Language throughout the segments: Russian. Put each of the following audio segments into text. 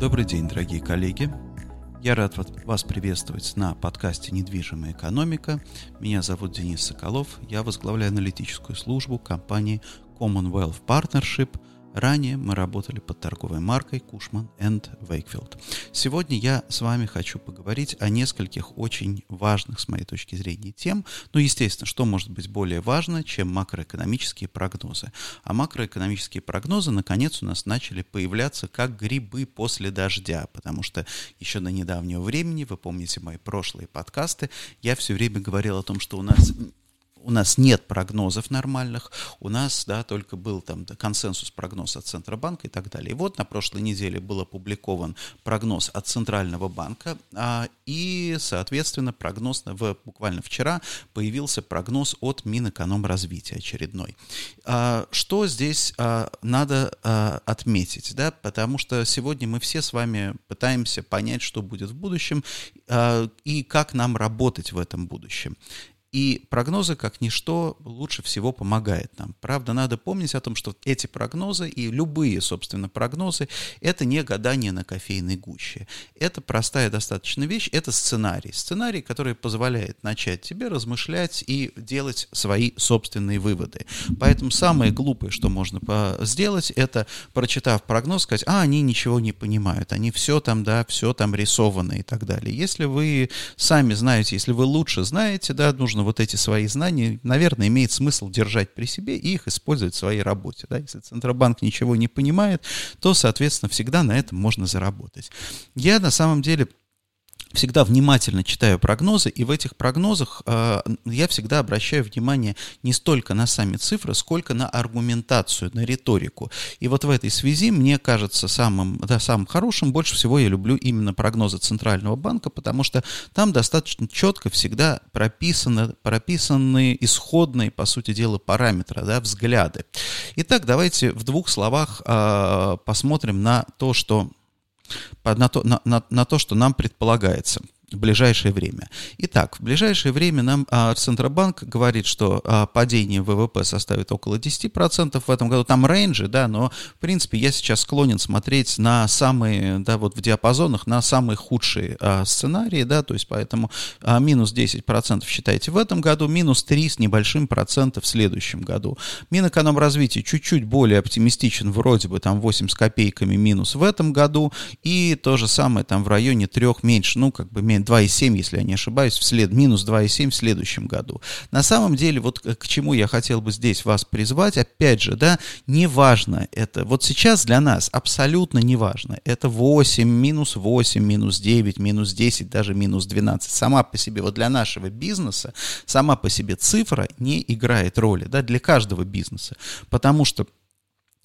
Добрый день, дорогие коллеги. Я рад вас приветствовать на подкасте «Недвижимая экономика». Меня зовут Денис Соколов. Я возглавляю аналитическую службу компании Commonwealth Partnership – Ранее мы работали под торговой маркой Кушман энд Wakefield. Сегодня я с вами хочу поговорить о нескольких очень важных, с моей точки зрения, тем. Ну, естественно, что может быть более важно, чем макроэкономические прогнозы. А макроэкономические прогнозы, наконец, у нас начали появляться как грибы после дождя, потому что еще до недавнего времени, вы помните мои прошлые подкасты, я все время говорил о том, что у нас у нас нет прогнозов нормальных, у нас, да, только был там консенсус прогноз от Центробанка и так далее. И вот на прошлой неделе был опубликован прогноз от Центрального банка, а, и, соответственно, прогноз, в, буквально вчера появился прогноз от Минэкономразвития очередной. А, что здесь а, надо а, отметить, да, потому что сегодня мы все с вами пытаемся понять, что будет в будущем а, и как нам работать в этом будущем. И прогнозы, как ничто, лучше всего помогает нам. Правда, надо помнить о том, что эти прогнозы и любые, собственно, прогнозы — это не гадание на кофейной гуще. Это простая достаточно вещь, это сценарий. Сценарий, который позволяет начать тебе размышлять и делать свои собственные выводы. Поэтому самое глупое, что можно сделать, это, прочитав прогноз, сказать, а, они ничего не понимают, они все там, да, все там рисовано и так далее. Если вы сами знаете, если вы лучше знаете, да, нужно вот эти свои знания, наверное, имеет смысл держать при себе и их использовать в своей работе. Да? Если Центробанк ничего не понимает, то, соответственно, всегда на этом можно заработать. Я на самом деле всегда внимательно читаю прогнозы, и в этих прогнозах э, я всегда обращаю внимание не столько на сами цифры, сколько на аргументацию, на риторику. И вот в этой связи мне кажется самым, да, самым хорошим, больше всего я люблю именно прогнозы Центрального банка, потому что там достаточно четко всегда прописаны, прописаны исходные, по сути дела, параметры, да, взгляды. Итак, давайте в двух словах э, посмотрим на то, что на то, на, на, на то, что нам предполагается в ближайшее время. Итак, в ближайшее время нам а, Центробанк говорит, что а, падение ВВП составит около 10% в этом году. Там рейнджи, да, но в принципе я сейчас склонен смотреть на самые, да, вот в диапазонах, на самые худшие а, сценарии, да, то есть поэтому а, минус 10% считайте в этом году, минус 3 с небольшим процентом в следующем году. Минэкономразвитие чуть-чуть более оптимистичен, вроде бы там 8 с копейками минус в этом году, и то же самое там в районе 3 меньше, ну как бы меньше 2,7, если я не ошибаюсь, вслед, минус 2,7 в следующем году. На самом деле, вот к чему я хотел бы здесь вас призвать, опять же, да, неважно это, вот сейчас для нас абсолютно неважно, это 8, минус 8, минус 9, минус 10, даже минус 12, сама по себе, вот для нашего бизнеса, сама по себе цифра не играет роли, да, для каждого бизнеса, потому что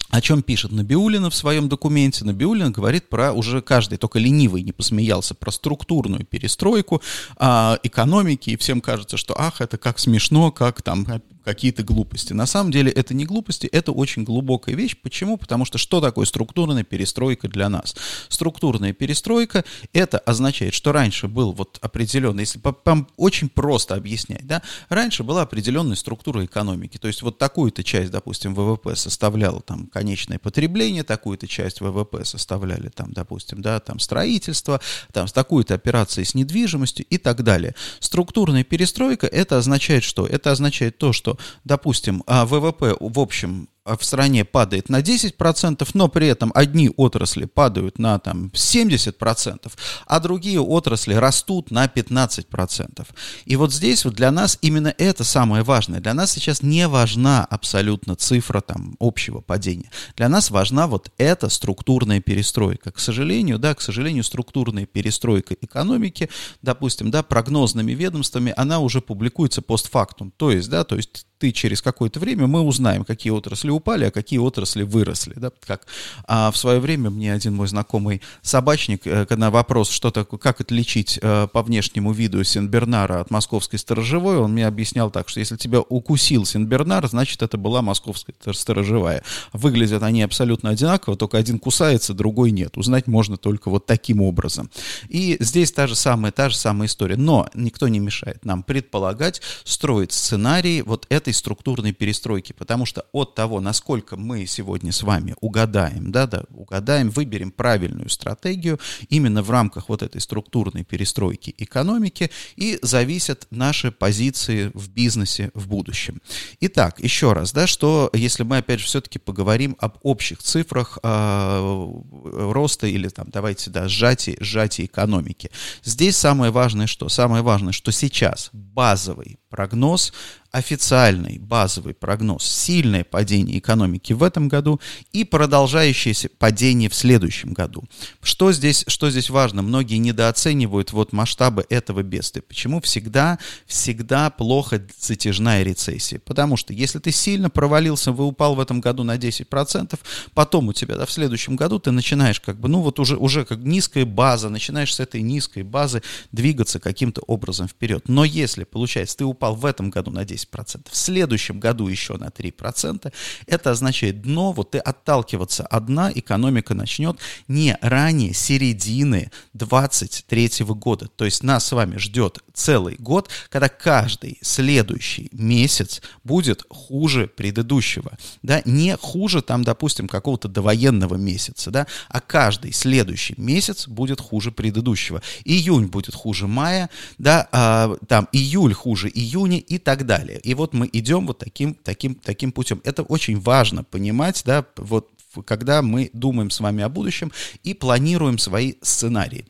о чем пишет Набиулина в своем документе? Набиулина говорит про уже каждый, только ленивый не посмеялся, про структурную перестройку а, экономики, и всем кажется, что ах, это как смешно, как там какие-то глупости. На самом деле это не глупости, это очень глубокая вещь. Почему? Потому что что такое структурная перестройка для нас? Структурная перестройка, это означает, что раньше был вот определенный, если по, очень просто объяснять, да, раньше была определенная структура экономики, то есть вот такую-то часть, допустим, ВВП составляла там конечное потребление, такую-то часть ВВП составляли там, допустим, да, там строительство, там с такой-то операцией с недвижимостью и так далее. Структурная перестройка, это означает что? Это означает то, что допустим, а ВВП в общем в стране падает на 10%, но при этом одни отрасли падают на там, 70%, а другие отрасли растут на 15%. И вот здесь вот для нас именно это самое важное. Для нас сейчас не важна абсолютно цифра там, общего падения. Для нас важна вот эта структурная перестройка. К сожалению, да, к сожалению, структурная перестройка экономики, допустим, да, прогнозными ведомствами, она уже публикуется постфактум. То есть, да, то есть ты через какое-то время мы узнаем, какие отрасли упали, а какие отрасли выросли. Да? Как а в свое время мне один мой знакомый собачник, э, на вопрос, что такое, как отличить э, по внешнему виду Сенбернара от московской сторожевой, он мне объяснял так, что если тебя укусил Сенбернар, значит, это была московская сторожевая. Выглядят они абсолютно одинаково, только один кусается, другой нет. Узнать можно только вот таким образом. И здесь та же самая, та же самая история. Но никто не мешает нам предполагать, строить сценарии вот этой структурной перестройки, потому что от того, насколько мы сегодня с вами угадаем, да, да, угадаем, выберем правильную стратегию именно в рамках вот этой структурной перестройки экономики и зависят наши позиции в бизнесе в будущем. Итак, еще раз, да, что если мы опять же все-таки поговорим об общих цифрах э, роста или там давайте да сжатия сжатия экономики. Здесь самое важное что? Самое важное, что сейчас базовый прогноз официальный базовый прогноз сильное падение экономики в этом году и продолжающееся падение в следующем году. Что здесь, что здесь важно? Многие недооценивают вот масштабы этого бедствия. Почему всегда, всегда плохо затяжная рецессия? Потому что если ты сильно провалился, вы упал в этом году на 10%, потом у тебя да, в следующем году ты начинаешь как бы, ну вот уже, уже как низкая база, начинаешь с этой низкой базы двигаться каким-то образом вперед. Но если, получается, ты упал в этом году на 10%, 10%, в следующем году еще на 3%, это означает дно, вот ты отталкиваться от дна, экономика начнет не ранее середины 23 года. То есть нас с вами ждет целый год, когда каждый следующий месяц будет хуже предыдущего. Да? Не хуже там, допустим, какого-то довоенного месяца, да? а каждый следующий месяц будет хуже предыдущего. Июнь будет хуже мая, да? а, там июль хуже июня и так далее далее. И вот мы идем вот таким, таким, таким путем. Это очень важно понимать, да, вот когда мы думаем с вами о будущем и планируем свои сценарии.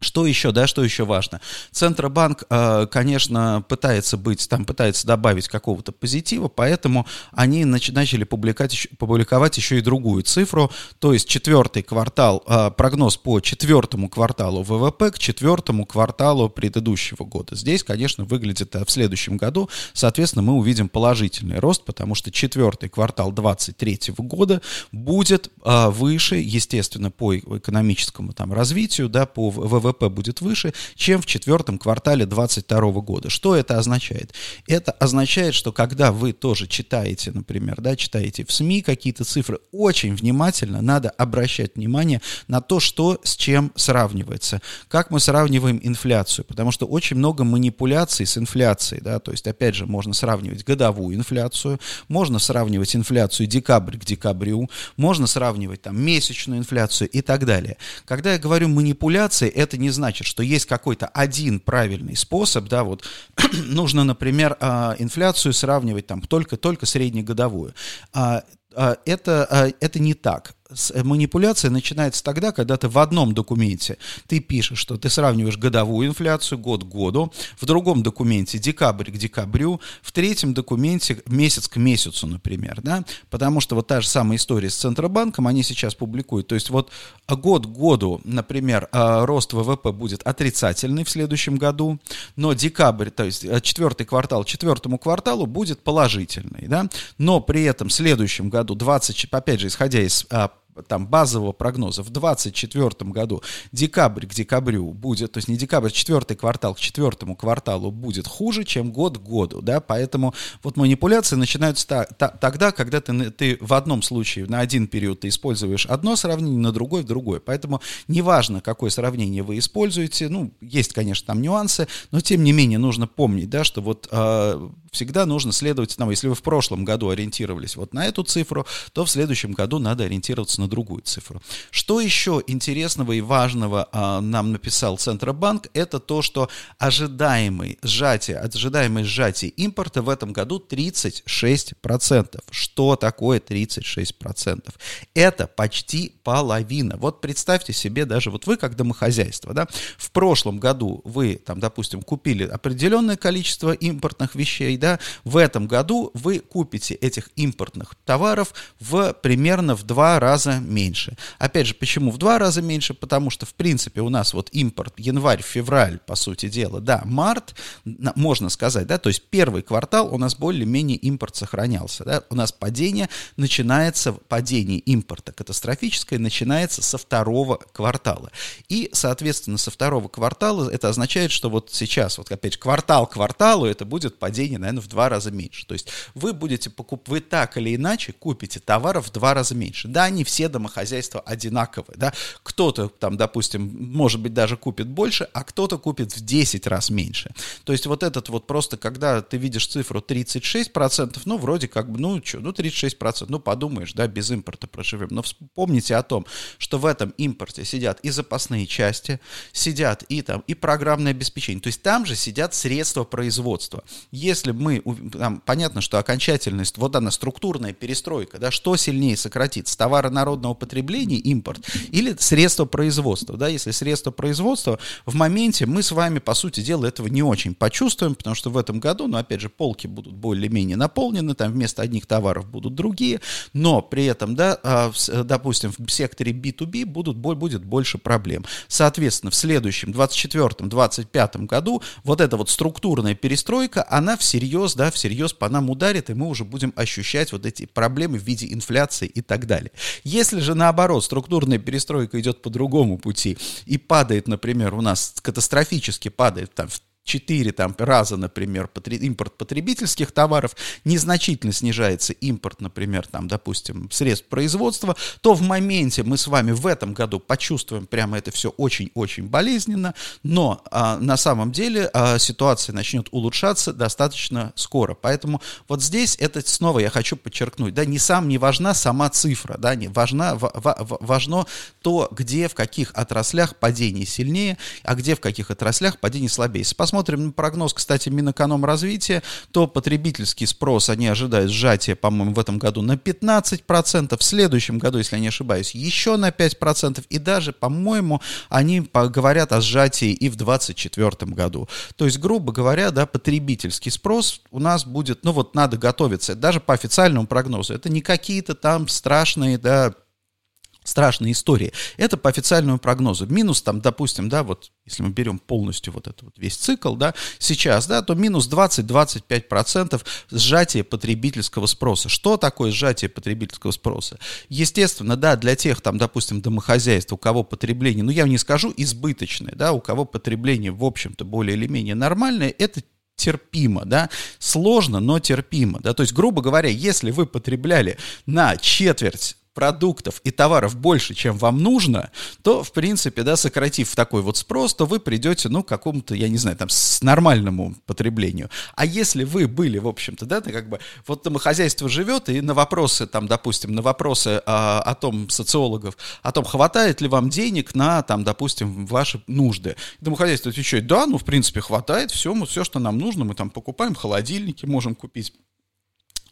Что еще, да, что еще важно? Центробанк, э, конечно, пытается быть, там пытается добавить какого-то позитива, поэтому они начали публиковать, еще и другую цифру, то есть четвертый квартал, э, прогноз по четвертому кварталу ВВП к четвертому кварталу предыдущего года. Здесь, конечно, выглядит в следующем году, соответственно, мы увидим положительный рост, потому что четвертый квартал 2023 года будет э, выше, естественно, по экономическому там развитию, да, по ВВП ВВП будет выше, чем в четвертом квартале 2022 года. Что это означает? Это означает, что когда вы тоже читаете, например, да, читаете в СМИ какие-то цифры, очень внимательно надо обращать внимание на то, что с чем сравнивается. Как мы сравниваем инфляцию, потому что очень много манипуляций с инфляцией, да, то есть, опять же, можно сравнивать годовую инфляцию, можно сравнивать инфляцию декабрь к декабрю, можно сравнивать там месячную инфляцию и так далее. Когда я говорю манипуляции, это не значит, что есть какой-то один правильный способ, да, вот нужно, например, а, инфляцию сравнивать там только-только среднегодовую. А, а, это, это не так. Э, манипуляция начинается тогда, когда ты в одном документе ты пишешь, что ты сравниваешь годовую инфляцию год к году, в другом документе декабрь к декабрю, в третьем документе месяц к месяцу, например, да, потому что вот та же самая история с Центробанком, они сейчас публикуют, то есть вот год к году, например, а, рост ВВП будет отрицательный в следующем году, но декабрь, то есть э, четвертый квартал четвертому кварталу будет положительный, да, но при этом в следующем году 20, опять же, исходя из а, там базового прогноза в 2024 году. Декабрь к декабрю будет, то есть не декабрь, четвертый квартал к четвертому кварталу будет хуже, чем год к году, да, поэтому вот манипуляции начинаются та, та, тогда, когда ты, ты в одном случае на один период ты используешь одно сравнение, на другой в другой, поэтому неважно, какое сравнение вы используете, ну, есть, конечно, там нюансы, но тем не менее нужно помнить, да, что вот э, всегда нужно следовать тому, если вы в прошлом году ориентировались вот на эту цифру, то в следующем году надо ориентироваться на другую цифру. Что еще интересного и важного а, нам написал Центробанк, это то, что ожидаемый сжатие, ожидаемое сжатие импорта в этом году 36%. Что такое 36%? Это почти половина. Вот представьте себе даже, вот вы как домохозяйство, да, в прошлом году вы там, допустим, купили определенное количество импортных вещей, да, в этом году вы купите этих импортных товаров в примерно в два раза меньше. Опять же, почему в два раза меньше? Потому что, в принципе, у нас вот импорт январь-февраль, по сути дела, да, март, можно сказать, да, то есть первый квартал у нас более-менее импорт сохранялся, да, у нас падение начинается, падение импорта катастрофическое начинается со второго квартала. И, соответственно, со второго квартала это означает, что вот сейчас, вот опять квартал к кварталу, это будет падение, наверное, в два раза меньше. То есть вы будете покупать, вы так или иначе купите товаров в два раза меньше. Да, они все все домохозяйства одинаковые, да, кто-то там, допустим, может быть, даже купит больше, а кто-то купит в 10 раз меньше. То есть вот этот вот просто, когда ты видишь цифру 36%, ну, вроде как бы, ну, что, ну, 36%, ну, подумаешь, да, без импорта проживем. Но вспомните о том, что в этом импорте сидят и запасные части, сидят и там, и программное обеспечение. То есть там же сидят средства производства. Если мы, там, понятно, что окончательность, вот она, структурная перестройка, да, что сильнее сократится, товары народного потребления, импорт, или средства производства, да, если средства производства, в моменте мы с вами, по сути дела, этого не очень почувствуем, потому что в этом году, ну, опять же, полки будут более-менее наполнены, там вместо одних товаров будут другие, но при этом, да, а, допустим, в секторе B2B будут, будет больше проблем. Соответственно, в следующем, 24-25 году вот эта вот структурная перестройка, она всерьез, да, всерьез по нам ударит, и мы уже будем ощущать вот эти проблемы в виде инфляции и так далее. Же наоборот структурная перестройка идет по другому пути и падает, например, у нас катастрофически падает там в 4 там, раза, например, импорт потребительских товаров, незначительно снижается импорт, например, там, допустим, средств производства, то в моменте мы с вами в этом году почувствуем прямо это все очень-очень болезненно, но а, на самом деле а, ситуация начнет улучшаться достаточно скоро. Поэтому вот здесь это снова я хочу подчеркнуть, да, не сам, не важна сама цифра, да, не важна, в, в, важно то, где, в каких отраслях падение сильнее, а где, в каких отраслях падение слабее. Посмотрим. Прогноз, кстати, Минэкономразвития, то потребительский спрос, они ожидают сжатия, по-моему, в этом году на 15%, в следующем году, если я не ошибаюсь, еще на 5%, и даже, по-моему, они говорят о сжатии и в 2024 году. То есть, грубо говоря, да, потребительский спрос у нас будет, ну вот надо готовиться, даже по официальному прогнозу, это не какие-то там страшные, да, страшная история. Это по официальному прогнозу. Минус там, допустим, да, вот если мы берем полностью вот этот вот весь цикл, да, сейчас, да, то минус 20-25% сжатие потребительского спроса. Что такое сжатие потребительского спроса? Естественно, да, для тех там, допустим, домохозяйств, у кого потребление, ну я не скажу избыточное, да, у кого потребление, в общем-то, более или менее нормальное, это терпимо, да, сложно, но терпимо, да, то есть, грубо говоря, если вы потребляли на четверть продуктов и товаров больше, чем вам нужно, то, в принципе, да, сократив такой вот спрос, то вы придете, ну, к какому-то, я не знаю, там, с нормальному потреблению. А если вы были, в общем-то, да, как бы, вот домохозяйство живет, и на вопросы, там, допустим, на вопросы а, о том социологов, о том, хватает ли вам денег на, там, допустим, ваши нужды. Домохозяйство отвечает, да, ну, в принципе, хватает, все, все, что нам нужно, мы там покупаем холодильники, можем купить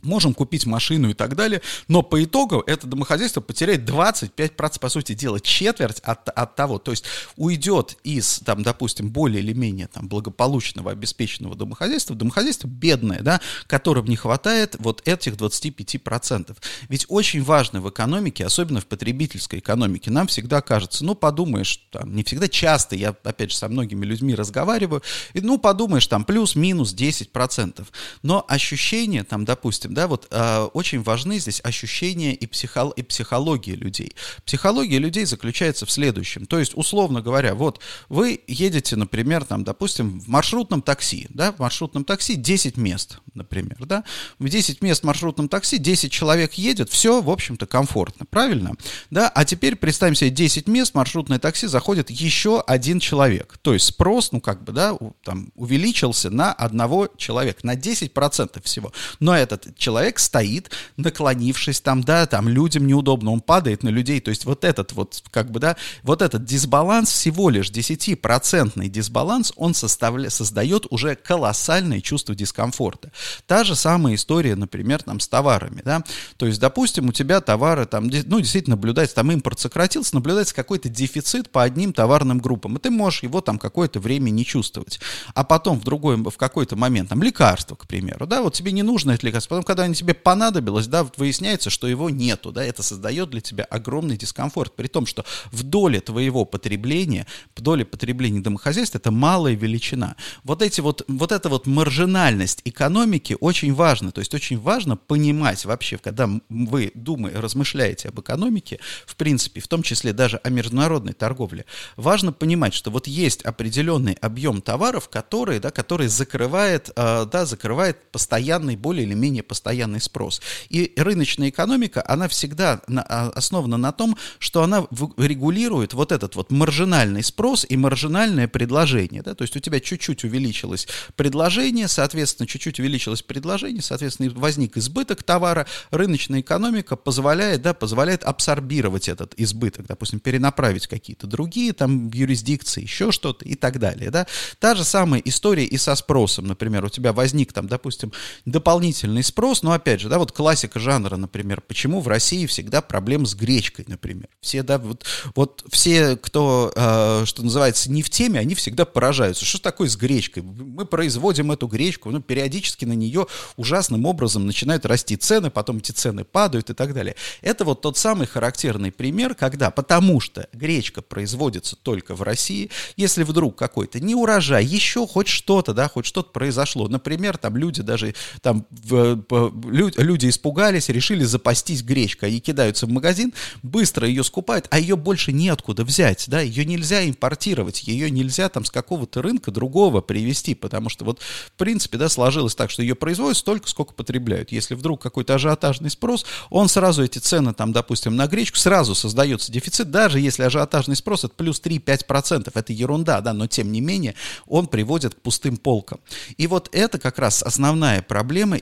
можем купить машину и так далее, но по итогу это домохозяйство потеряет 25%, по сути дела, четверть от, от того, то есть уйдет из, там, допустим, более или менее там, благополучного, обеспеченного домохозяйства, домохозяйство бедное, да, которым не хватает вот этих 25%. Ведь очень важно в экономике, особенно в потребительской экономике, нам всегда кажется, ну, подумаешь, там, не всегда, часто, я, опять же, со многими людьми разговариваю, и, ну, подумаешь, там, плюс-минус 10%, но ощущение, там, допустим, допустим, да, вот э, очень важны здесь ощущения и, психо, и психология людей. Психология людей заключается в следующем. То есть, условно говоря, вот вы едете, например, там, допустим, в маршрутном такси, да, в маршрутном такси 10 мест, например, да, в 10 мест в маршрутном такси 10 человек едет, все, в общем-то, комфортно, правильно? Да, а теперь представим себе 10 мест, маршрутное такси заходит еще один человек. То есть спрос, ну, как бы, да, там, увеличился на одного человека, на 10% всего. Но этот человек стоит, наклонившись там, да, там людям неудобно, он падает на людей, то есть вот этот вот, как бы, да, вот этот дисбаланс, всего лишь 10% дисбаланс, он составля, создает уже колоссальное чувство дискомфорта. Та же самая история, например, там с товарами, да, то есть, допустим, у тебя товары там, ну, действительно наблюдается, там импорт сократился, наблюдается какой-то дефицит по одним товарным группам, и ты можешь его там какое-то время не чувствовать, а потом в другой, в какой-то момент, там, лекарство, к примеру, да, вот тебе не нужно это лекарство, потом, когда оно тебе понадобилось, да, выясняется, что его нету, да, это создает для тебя огромный дискомфорт, при том, что в доле твоего потребления, в доле потребления домохозяйства это малая величина. Вот эти вот, вот эта вот маржинальность экономики очень важна, то есть очень важно понимать вообще, когда вы думаете, размышляете об экономике, в принципе, в том числе даже о международной торговле, важно понимать, что вот есть определенный объем товаров, который, да, который закрывает, э, да, закрывает постоянный, более или менее постоянный постоянный спрос. И рыночная экономика, она всегда на, а, основана на том, что она регулирует вот этот вот маржинальный спрос и маржинальное предложение. Да? То есть у тебя чуть-чуть увеличилось предложение, соответственно, чуть-чуть увеличилось предложение, соответственно, возник избыток товара. Рыночная экономика позволяет, да, позволяет абсорбировать этот избыток, допустим, перенаправить какие-то другие там юрисдикции, еще что-то и так далее. Да? Та же самая история и со спросом. Например, у тебя возник там, допустим, дополнительный спрос, но опять же, да, вот классика жанра, например, почему в России всегда проблем с гречкой, например. Все, да, вот, вот все, кто, э, что называется, не в теме, они всегда поражаются. Что такое с гречкой? Мы производим эту гречку, ну, периодически на нее ужасным образом начинают расти цены, потом эти цены падают и так далее. Это вот тот самый характерный пример, когда, потому что гречка производится только в России, если вдруг какой-то неурожай, еще хоть что-то, да, хоть что-то произошло, например, там люди даже, там, в, люди испугались, решили запастись гречкой и кидаются в магазин, быстро ее скупают, а ее больше неоткуда взять, да, ее нельзя импортировать, ее нельзя там с какого-то рынка другого привезти, потому что вот, в принципе, да, сложилось так, что ее производят столько, сколько потребляют. Если вдруг какой-то ажиотажный спрос, он сразу эти цены, там, допустим, на гречку, сразу создается дефицит, даже если ажиотажный спрос это плюс 3-5%, это ерунда, да, но тем не менее он приводит к пустым полкам. И вот это как раз основная проблема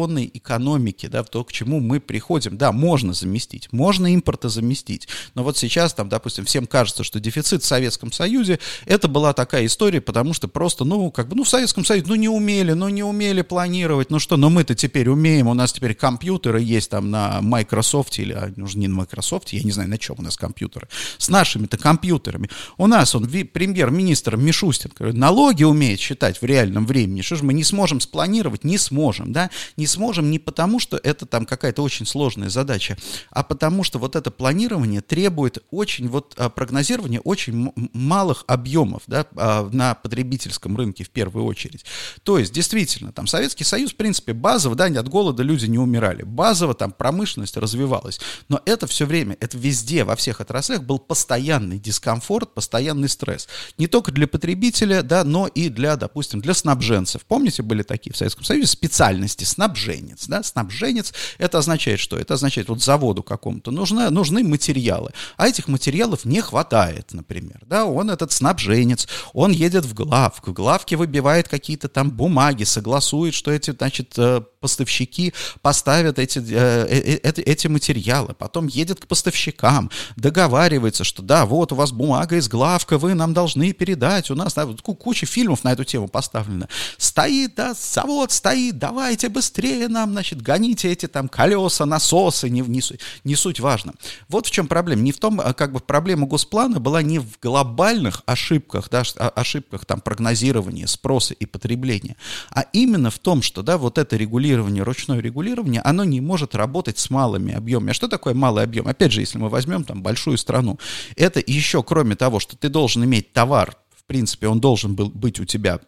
изоляционной экономики, да, то, к чему мы приходим. Да, можно заместить, можно импорта заместить, но вот сейчас там, допустим, всем кажется, что дефицит в Советском Союзе, это была такая история, потому что просто, ну, как бы, ну, в Советском Союзе, ну, не умели, ну, не умели планировать, ну что, но мы-то теперь умеем, у нас теперь компьютеры есть там на Microsoft или, а, ну, не на Microsoft, я не знаю, на чем у нас компьютеры, с нашими-то компьютерами. У нас он премьер-министр Мишустин, налоги умеет считать в реальном времени, что же мы не сможем спланировать? Не сможем, да, не сможем не потому, что это там какая-то очень сложная задача, а потому что вот это планирование требует очень, вот а, прогнозирование очень малых объемов, да, а, на потребительском рынке в первую очередь. То есть, действительно, там Советский Союз, в принципе, базово, да, от голода люди не умирали, базово там промышленность развивалась, но это все время, это везде, во всех отраслях был постоянный дискомфорт, постоянный стресс. Не только для потребителя, да, но и для, допустим, для снабженцев. Помните, были такие в Советском Союзе специальности, снабженец, да, снабженец, это означает что? Это означает, вот заводу какому-то нужны, нужны материалы, а этих материалов не хватает, например, да, он этот снабженец, он едет в главку, в главке выбивает какие-то там бумаги, согласует, что эти, значит, э, поставщики поставят эти, э, э, э, эти материалы, потом едет к поставщикам, договаривается, что да, вот у вас бумага из главка, вы нам должны передать, у нас да, куча фильмов на эту тему поставлена. Стоит, да, завод стоит, давайте быстрее нам, значит, гоните эти там колеса, насосы, не, не, не суть важно. Вот в чем проблема. Не в том, а как бы проблема Госплана была не в глобальных ошибках, да, ошибках там прогнозирования спроса и потребления, а именно в том, что, да, вот это регулирование регулирование, ручное регулирование, оно не может работать с малыми объемами. А что такое малый объем? Опять же, если мы возьмем там большую страну, это еще, кроме того, что ты должен иметь товар, в принципе, он должен был быть у тебя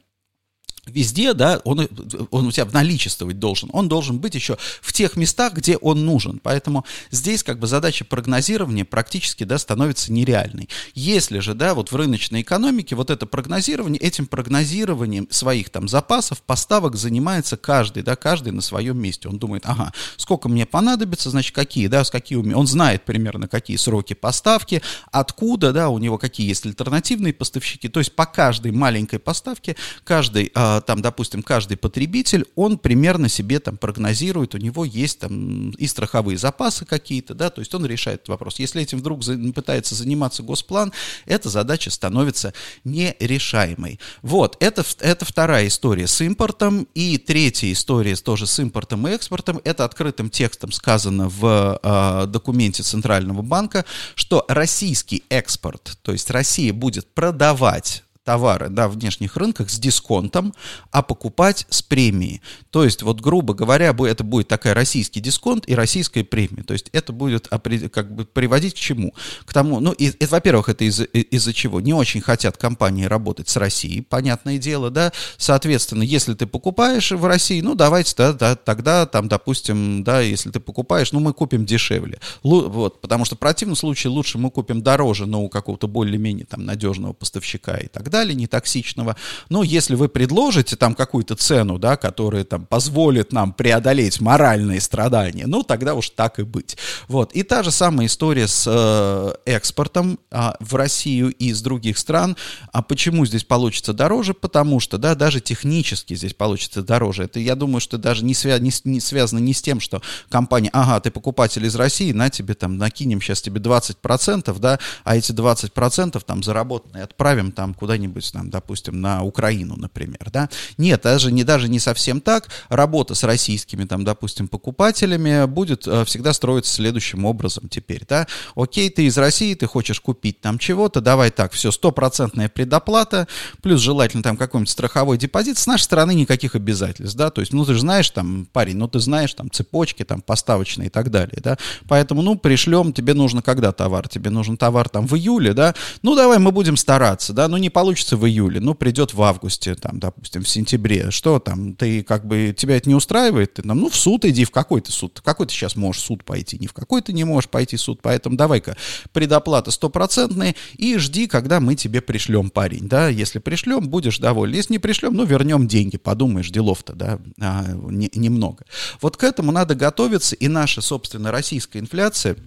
везде, да, он, он у тебя наличествовать должен, он должен быть еще в тех местах, где он нужен. Поэтому здесь как бы задача прогнозирования практически, да, становится нереальной. Если же, да, вот в рыночной экономике вот это прогнозирование, этим прогнозированием своих там запасов, поставок занимается каждый, да, каждый на своем месте. Он думает, ага, сколько мне понадобится, значит, какие, да, с меня, он знает примерно, какие сроки поставки, откуда, да, у него какие есть альтернативные поставщики, то есть по каждой маленькой поставке каждый а, там, допустим, каждый потребитель, он примерно себе там прогнозирует, у него есть там и страховые запасы какие-то, да, то есть он решает вопрос. Если этим вдруг за, пытается заниматься Госплан, эта задача становится нерешаемой. Вот, это, это вторая история с импортом. И третья история тоже с импортом и экспортом, это открытым текстом сказано в э, документе Центрального банка, что российский экспорт, то есть Россия будет продавать товары на внешних рынках с дисконтом, а покупать с премией. То есть, вот грубо говоря, это будет такая российский дисконт и российская премия. То есть это будет как бы приводить к чему? К тому, ну, и, и, во-первых, это из-за из чего? Не очень хотят компании работать с Россией, понятное дело, да. Соответственно, если ты покупаешь в России, ну, давайте, да, да, тогда там, допустим, да, если ты покупаешь, ну, мы купим дешевле. Лу, вот, потому что в противном случае лучше мы купим дороже, но у какого-то более-менее там надежного поставщика и так далее, нетоксичного. Но если вы предложите там какую-то цену, да, которая там позволит нам преодолеть моральные страдания, ну, тогда уж так и быть. Вот. И та же самая история с э, экспортом э, в Россию из других стран. А почему здесь получится дороже? Потому что, да, даже технически здесь получится дороже. Это, я думаю, что даже не, свя- не, не связано не с тем, что компания, ага, ты покупатель из России, на тебе там накинем сейчас тебе 20%, да, а эти 20% там заработанные отправим там куда-нибудь, там, допустим, на Украину, например, да. Нет, даже не, даже не совсем так. Работа с российскими, там, допустим, покупателями будет э, всегда строиться следующим образом теперь, да. Окей, ты из России, ты хочешь купить там чего-то, давай так, все, стопроцентная предоплата, плюс желательно там какой-нибудь страховой депозит, с нашей стороны никаких обязательств, да, то есть, ну, ты же знаешь, там, парень, ну, ты знаешь, там, цепочки, там, поставочные и так далее, да, поэтому, ну, пришлем, тебе нужно когда товар, тебе нужен товар там в июле, да, ну, давай мы будем стараться, да, ну, не получится в июле, ну, придет в августе, там, допустим, в сентябре, что там, ты, как бы, тебя это не устраивает, ты там, ну, в суд иди, в какой то суд, в какой ты сейчас можешь суд пойти, ни в какой ты не можешь пойти суд, поэтому давай-ка предоплата стопроцентная и жди, когда мы тебе пришлем, парень, да, если пришлем, будешь доволен, если не пришлем, ну, вернем деньги, подумаешь, делов-то, да, а, не, немного. Вот к этому надо готовиться, и наша, собственно, российская инфляция –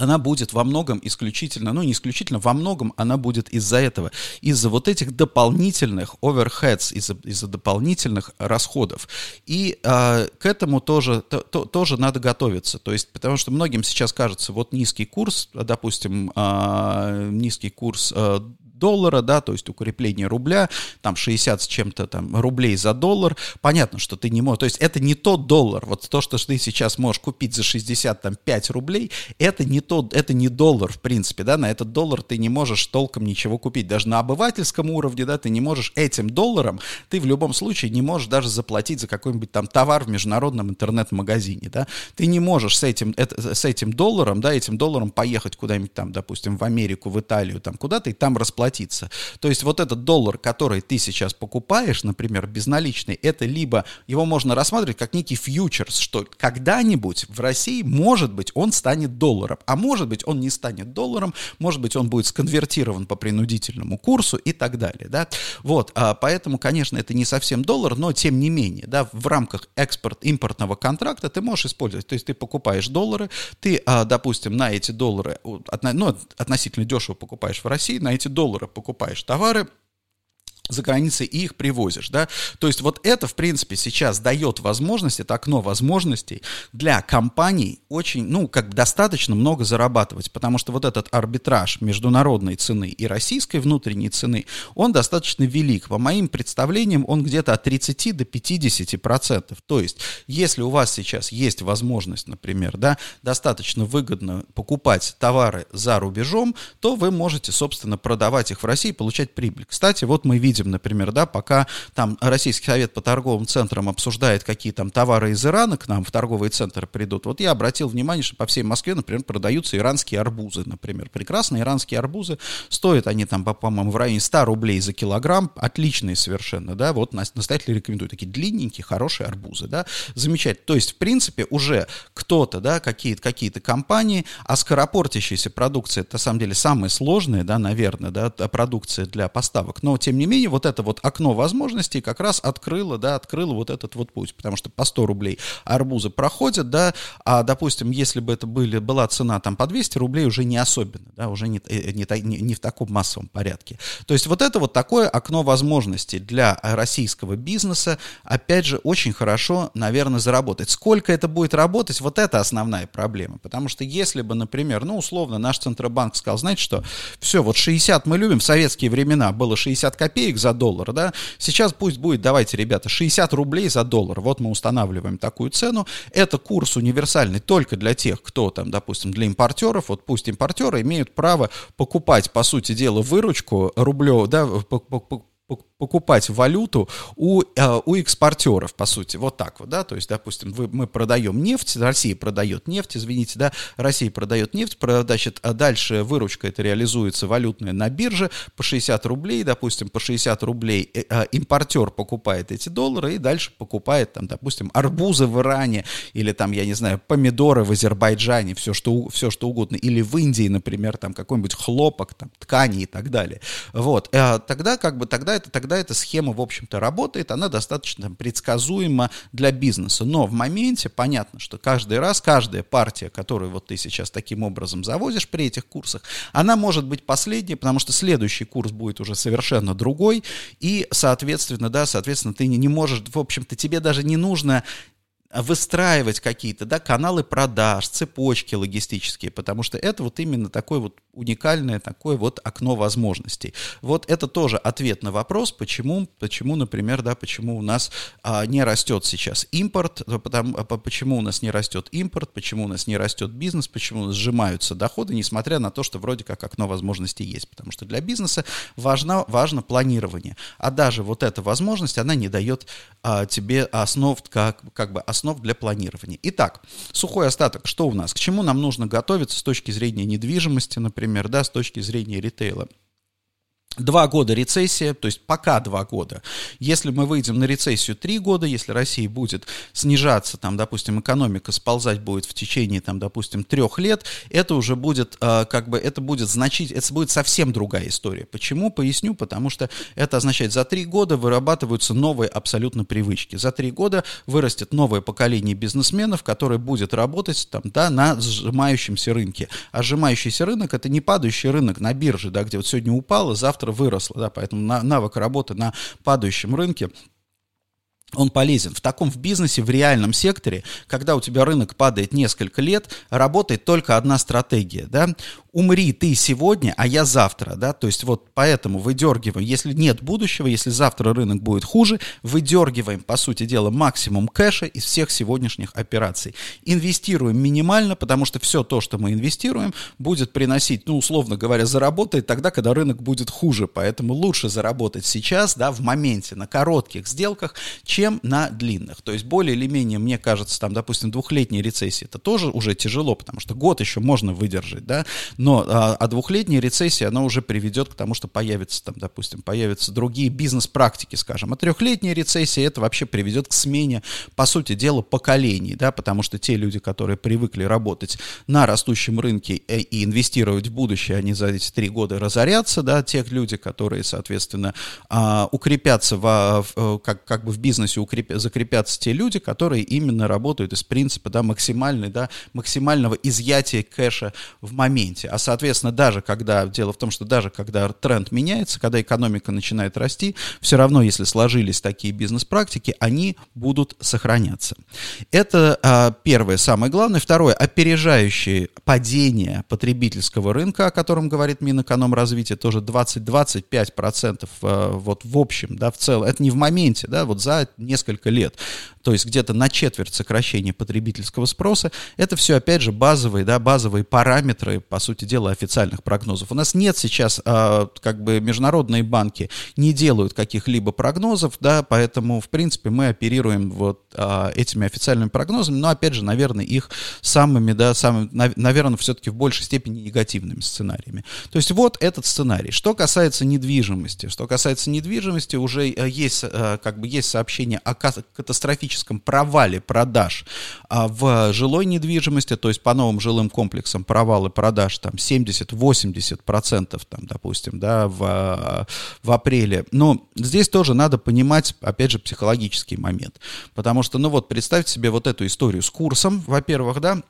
она будет во многом исключительно, ну не исключительно, во многом она будет из-за этого, из-за вот этих дополнительных overheads, из-за, из дополнительных расходов. И э, к этому тоже, то, то, тоже надо готовиться. То есть, потому что многим сейчас кажется, вот низкий курс, допустим, э, низкий курс э, доллара, да, то есть укрепление рубля, там 60 с чем-то там рублей за доллар, понятно, что ты не можешь, то есть это не тот доллар, вот то, что ты сейчас можешь купить за 65 рублей, это не тот, это не доллар, в принципе, да, на этот доллар ты не можешь толком ничего купить, даже на обывательском уровне, да, ты не можешь этим долларом, ты в любом случае не можешь даже заплатить за какой-нибудь там товар в международном интернет-магазине, да, ты не можешь с этим, это, с этим долларом, да, этим долларом поехать куда-нибудь там, допустим, в Америку, в Италию, там куда-то и там расплатиться платиться. То есть вот этот доллар, который ты сейчас покупаешь, например, безналичный, это либо его можно рассматривать как некий фьючерс, что когда-нибудь в России, может быть, он станет долларом, а может быть, он не станет долларом, может быть, он будет сконвертирован по принудительному курсу и так далее, да. Вот, а поэтому, конечно, это не совсем доллар, но тем не менее, да, в рамках экспорт-импортного контракта ты можешь использовать, то есть ты покупаешь доллары, ты, а, допустим, на эти доллары, ну, относительно дешево покупаешь в России, на эти доллары доллара покупаешь товары, за границей и их привозишь, да. То есть вот это, в принципе, сейчас дает возможность, это окно возможностей для компаний очень, ну, как бы достаточно много зарабатывать, потому что вот этот арбитраж международной цены и российской внутренней цены, он достаточно велик. По моим представлениям, он где-то от 30 до 50 процентов. То есть, если у вас сейчас есть возможность, например, да, достаточно выгодно покупать товары за рубежом, то вы можете, собственно, продавать их в России и получать прибыль. Кстати, вот мы видим видим, например, да, пока там Российский совет по торговым центрам обсуждает, какие там товары из Ирана к нам в торговые центры придут, вот я обратил внимание, что по всей Москве, например, продаются иранские арбузы, например, прекрасные иранские арбузы, стоят они там, по-моему, в районе 100 рублей за килограмм, отличные совершенно, да, вот настоятельно рекомендую, такие длинненькие, хорошие арбузы, да, замечательно, то есть, в принципе, уже кто-то, да, какие-то какие компании, а скоропортящаяся продукция, это, на самом деле, самая сложная, да, наверное, да, продукция для поставок, но, тем не менее, вот это вот окно возможностей как раз открыло, да, открыло вот этот вот путь, потому что по 100 рублей арбузы проходят, да, а, допустим, если бы это были, была цена там по 200 рублей, уже не особенно, да, уже не, э, не, не, не в таком массовом порядке. То есть вот это вот такое окно возможностей для российского бизнеса, опять же, очень хорошо, наверное, заработать. Сколько это будет работать, вот это основная проблема, потому что если бы, например, ну, условно, наш Центробанк сказал, знаете что, все, вот 60 мы любим, в советские времена было 60 копеек за доллар, да, сейчас пусть будет, давайте, ребята, 60 рублей за доллар, вот мы устанавливаем такую цену, это курс универсальный только для тех, кто там, допустим, для импортеров, вот пусть импортеры имеют право покупать, по сути дела, выручку рублев, да, покупать валюту у, э, у экспортеров, по сути, вот так вот, да, то есть, допустим, вы, мы продаем нефть, Россия продает нефть, извините, да, Россия продает нефть, значит, а дальше выручка это реализуется валютная на бирже по 60 рублей, допустим, по 60 рублей э, э, импортер покупает эти доллары и дальше покупает, там, допустим, арбузы в Иране или там, я не знаю, помидоры в Азербайджане, все что, все что угодно, или в Индии, например, там какой-нибудь хлопок, там, ткани и так далее. Вот, э, тогда как бы, тогда это, тогда эта схема, в общем-то, работает, она достаточно там, предсказуема для бизнеса, но в моменте понятно, что каждый раз, каждая партия, которую вот ты сейчас таким образом завозишь при этих курсах, она может быть последней, потому что следующий курс будет уже совершенно другой, и, соответственно, да, соответственно, ты не, не можешь, в общем-то, тебе даже не нужно выстраивать какие-то да, каналы продаж, цепочки логистические, потому что это вот именно такое вот уникальное такое вот окно возможностей. Вот это тоже ответ на вопрос, почему, почему например, да, почему у нас а, не растет сейчас импорт, потому, а, почему у нас не растет импорт, почему у нас не растет бизнес, почему у нас сжимаются доходы, несмотря на то, что вроде как окно возможностей есть, потому что для бизнеса важно, важно планирование, а даже вот эта возможность, она не дает а, тебе основ, как, как бы основ для планирования. Итак, сухой остаток, что у нас? К чему нам нужно готовиться с точки зрения недвижимости, например, да, с точки зрения ритейла? Два года рецессия, то есть пока два года. Если мы выйдем на рецессию три года, если Россия будет снижаться, там, допустим, экономика сползать будет в течение, там, допустим, трех лет, это уже будет, э, как бы, это будет значить, это будет совсем другая история. Почему? Поясню, потому что это означает, за три года вырабатываются новые абсолютно привычки. За три года вырастет новое поколение бизнесменов, которое будет работать, там, да, на сжимающемся рынке. А сжимающийся рынок — это не падающий рынок на бирже, да, где вот сегодня упало, завтра завтра выросла, да, поэтому навык работы на падающем рынке он полезен. В таком в бизнесе, в реальном секторе, когда у тебя рынок падает несколько лет, работает только одна стратегия, да, умри ты сегодня, а я завтра, да, то есть вот поэтому выдергиваем, если нет будущего, если завтра рынок будет хуже, выдергиваем, по сути дела, максимум кэша из всех сегодняшних операций. Инвестируем минимально, потому что все то, что мы инвестируем, будет приносить, ну, условно говоря, заработает тогда, когда рынок будет хуже, поэтому лучше заработать сейчас, да, в моменте, на коротких сделках, чем на длинных. То есть более или менее, мне кажется, там, допустим, двухлетняя рецессия, это тоже уже тяжело, потому что год еще можно выдержать, да, но а, а двухлетняя рецессия, она уже приведет к тому, что появятся там, допустим, появятся другие бизнес-практики, скажем. А трехлетняя рецессия, это вообще приведет к смене, по сути дела, поколений, да, потому что те люди, которые привыкли работать на растущем рынке э, и инвестировать в будущее, они за эти три года разорятся, да, тех люди, которые, соответственно, а, укрепятся в, в, как, как бы в бизнесе укреп... закрепятся те люди, которые именно работают из принципа да, максимальной, да, максимального изъятия кэша в моменте. А, соответственно, даже когда, дело в том, что даже когда тренд меняется, когда экономика начинает расти, все равно, если сложились такие бизнес-практики, они будут сохраняться. Это а, первое, самое главное. Второе, опережающее падение потребительского рынка, о котором говорит Минэкономразвитие, тоже 20-25% а, вот в общем, да, в целом. Это не в моменте, да, вот за несколько лет то есть где-то на четверть сокращения потребительского спроса, это все, опять же, базовые, да, базовые параметры, по сути дела, официальных прогнозов. У нас нет сейчас, а, как бы, международные банки не делают каких-либо прогнозов, да, поэтому, в принципе, мы оперируем вот а, этими официальными прогнозами, но, опять же, наверное, их самыми, да, самыми, наверное, все-таки в большей степени негативными сценариями. То есть вот этот сценарий. Что касается недвижимости, что касается недвижимости, уже э, есть, э, как бы, есть сообщение о катастрофическом катастрофическом провале продаж а, в жилой недвижимости, то есть по новым жилым комплексам провалы продаж там 70-80%, там, допустим, да, в, в апреле. Но здесь тоже надо понимать, опять же, психологический момент. Потому что, ну вот, представьте себе вот эту историю с курсом, во-первых, да,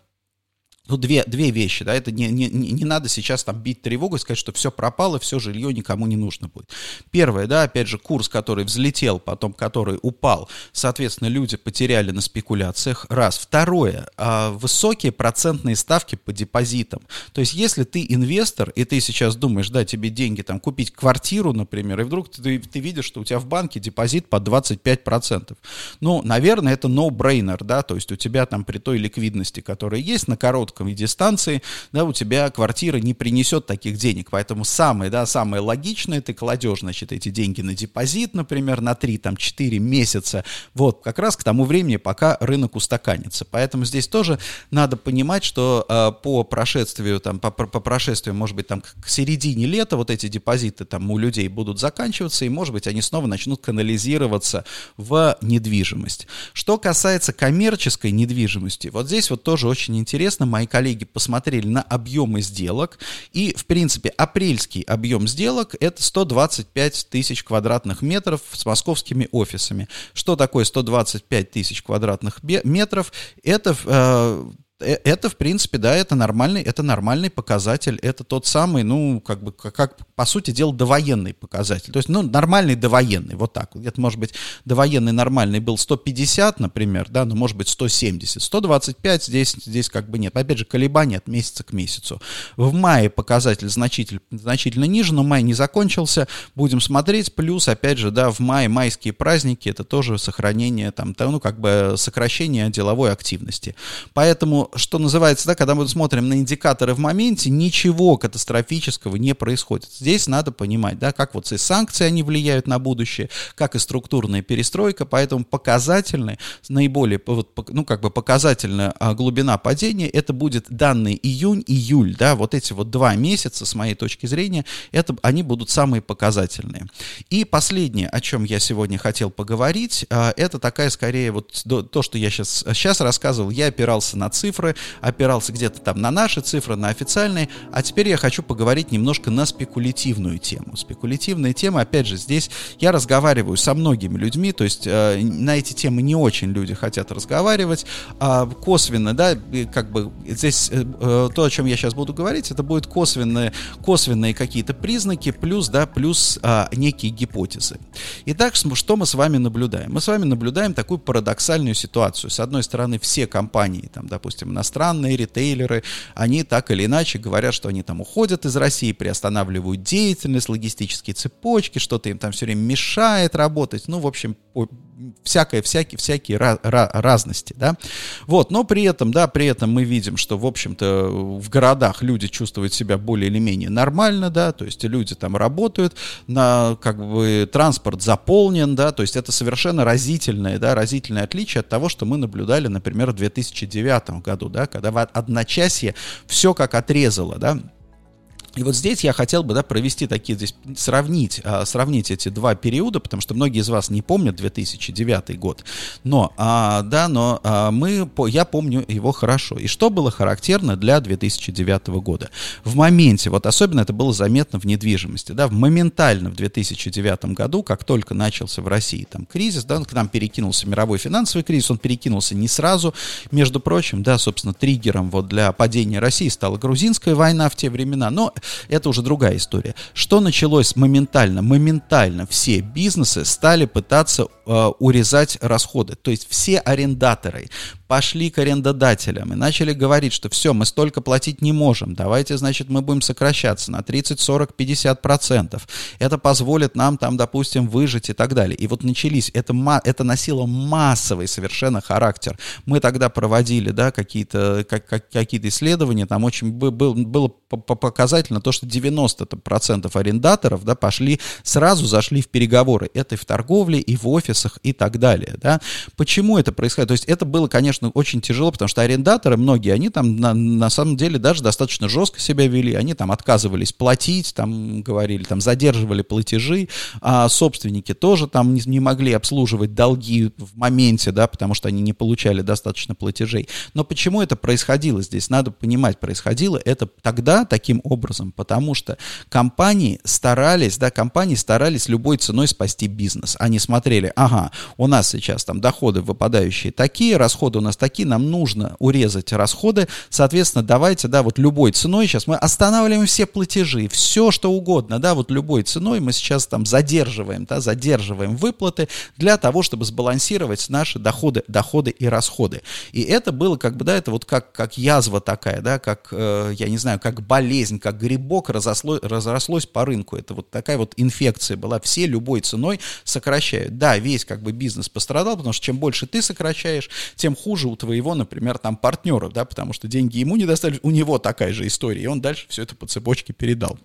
ну, две, две вещи, да, это не, не, не надо сейчас там бить тревогу и сказать, что все пропало, все жилье никому не нужно будет. Первое, да, опять же, курс, который взлетел, потом который упал, соответственно, люди потеряли на спекуляциях, раз. Второе, а, высокие процентные ставки по депозитам. То есть, если ты инвестор, и ты сейчас думаешь, да, тебе деньги там купить квартиру, например, и вдруг ты, ты видишь, что у тебя в банке депозит по 25%. Ну, наверное, это no-brainer, да, то есть у тебя там при той ликвидности, которая есть на короткий короткой дистанции, да, у тебя квартира не принесет таких денег. Поэтому самое, да, самое логичное, ты кладешь, значит, эти деньги на депозит, например, на 3-4 месяца, вот, как раз к тому времени, пока рынок устаканится. Поэтому здесь тоже надо понимать, что э, по прошествию, там, по, по прошествию, может быть, там, к середине лета вот эти депозиты там у людей будут заканчиваться, и, может быть, они снова начнут канализироваться в недвижимость. Что касается коммерческой недвижимости, вот здесь вот тоже очень интересно, мои коллеги посмотрели на объемы сделок, и, в принципе, апрельский объем сделок — это 125 тысяч квадратных метров с московскими офисами. Что такое 125 тысяч квадратных метров? Это э, это, в принципе, да, это нормальный, это нормальный показатель, это тот самый, ну, как бы, как, как по сути дела, довоенный показатель. То есть, ну, нормальный довоенный, вот так. Это, может быть, довоенный нормальный был 150, например, да, но, может быть, 170. 125 здесь, здесь как бы нет. Опять же, колебания от месяца к месяцу. В мае показатель значительно, значительно ниже, но май не закончился. Будем смотреть. Плюс, опять же, да, в мае майские праздники, это тоже сохранение, там, ну, как бы сокращение деловой активности. Поэтому что называется, да, когда мы смотрим на индикаторы в моменте, ничего катастрофического не происходит. Здесь надо понимать, да, как вот и санкции, они влияют на будущее, как и структурная перестройка, поэтому показательный, наиболее, вот, ну, как бы показательная а, глубина падения, это будет данные июнь-июль, да, вот эти вот два месяца, с моей точки зрения, это, они будут самые показательные. И последнее, о чем я сегодня хотел поговорить, а, это такая, скорее, вот то, что я сейчас, сейчас рассказывал, я опирался на цифры, цифры, опирался где-то там на наши цифры, на официальные, а теперь я хочу поговорить немножко на спекулятивную тему. Спекулятивная тема, опять же, здесь я разговариваю со многими людьми, то есть э, на эти темы не очень люди хотят разговаривать, а косвенно, да, как бы здесь э, э, то, о чем я сейчас буду говорить, это будет косвенные, косвенные какие-то признаки, плюс, да, плюс а, некие гипотезы. Итак, что мы с вами наблюдаем? Мы с вами наблюдаем такую парадоксальную ситуацию. С одной стороны, все компании, там, допустим, иностранные ритейлеры, они так или иначе говорят, что они там уходят из России, приостанавливают деятельность, логистические цепочки, что-то им там все время мешает работать. Ну, в общем, всякое, всякие, всякие разности, да. Вот, но при этом, да, при этом мы видим, что, в общем-то, в городах люди чувствуют себя более или менее нормально, да, то есть люди там работают, на, как бы, транспорт заполнен, да, то есть это совершенно разительное, да, разительное отличие от того, что мы наблюдали, например, в 2009 году, да, когда в одночасье все как отрезало, да, и вот здесь я хотел бы да, провести такие, здесь сравнить, а, сравнить эти два периода, потому что многие из вас не помнят 2009 год, но, а, да, но а, мы, я помню его хорошо. И что было характерно для 2009 года? В моменте, вот особенно это было заметно в недвижимости, да, моментально в 2009 году, как только начался в России там кризис, да, к нам перекинулся мировой финансовый кризис, он перекинулся не сразу, между прочим, да, собственно, триггером вот для падения России стала грузинская война в те времена, но это уже другая история. Что началось моментально? Моментально все бизнесы стали пытаться э, урезать расходы. То есть все арендаторы пошли к арендодателям и начали говорить, что все, мы столько платить не можем, давайте, значит, мы будем сокращаться на 30, 40, 50 процентов. Это позволит нам там, допустим, выжить и так далее. И вот начались, это, это носило массовый совершенно характер. Мы тогда проводили, да, какие-то как, как, какие исследования, там очень был, было показательно то, что 90% арендаторов, да, пошли, сразу зашли в переговоры. Это и в торговле, и в офисах, и так далее, да. Почему это происходит? То есть это было, конечно, очень тяжело, потому что арендаторы, многие, они там на, на самом деле даже достаточно жестко себя вели, они там отказывались платить, там говорили, там задерживали платежи, а собственники тоже там не, не могли обслуживать долги в моменте, да, потому что они не получали достаточно платежей. Но почему это происходило здесь? Надо понимать, происходило это тогда таким образом, потому что компании старались, да, компании старались любой ценой спасти бизнес. Они смотрели, ага, у нас сейчас там доходы выпадающие такие, расходы у нас такие, нам нужно урезать расходы, соответственно, давайте, да, вот любой ценой сейчас мы останавливаем все платежи, все что угодно, да, вот любой ценой мы сейчас там задерживаем, да, задерживаем выплаты для того, чтобы сбалансировать наши доходы, доходы и расходы. И это было как бы, да, это вот как, как язва такая, да, как, э, я не знаю, как болезнь, как, грибок разосло, разрослось по рынку. Это вот такая вот инфекция была. Все любой ценой сокращают. Да, весь как бы бизнес пострадал, потому что чем больше ты сокращаешь, тем хуже у твоего, например, там партнера, да, потому что деньги ему не достали, у него такая же история, и он дальше все это по цепочке передал.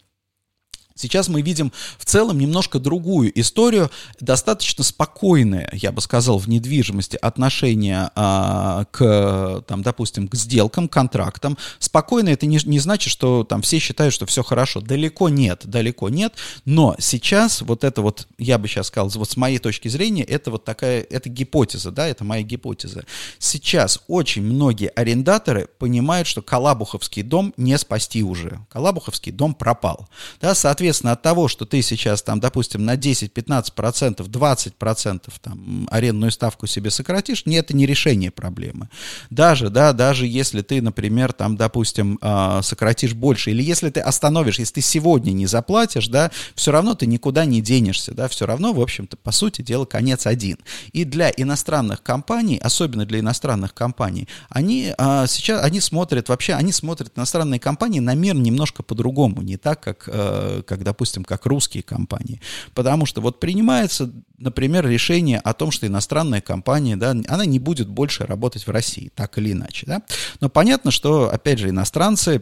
Сейчас мы видим в целом немножко другую историю, достаточно спокойное, я бы сказал, в недвижимости отношение а, к, там, допустим, к сделкам, контрактам. Спокойно это не, не значит, что там все считают, что все хорошо. Далеко нет, далеко нет. Но сейчас вот это вот, я бы сейчас сказал, вот с моей точки зрения, это вот такая, это гипотеза, да, это моя гипотеза. Сейчас очень многие арендаторы понимают, что Калабуховский дом не спасти уже. Калабуховский дом пропал. Да, соответственно, соответственно, от того, что ты сейчас там, допустим, на 10, 15%, 20% там арендную ставку себе сократишь, не, это не решение проблемы. Даже, да, даже если ты, например, там, допустим, а, сократишь больше, или если ты остановишь, если ты сегодня не заплатишь, да, все равно ты никуда не денешься, да, все равно, в общем-то, по сути дела, конец один. И для иностранных компаний, особенно для иностранных компаний, они а, сейчас, они смотрят вообще, они смотрят иностранные компании на мир немножко по-другому, не так, как, э, как, допустим, как русские компании. Потому что вот принимается, например, решение о том, что иностранная компания, да, она не будет больше работать в России, так или иначе, да. Но понятно, что, опять же, иностранцы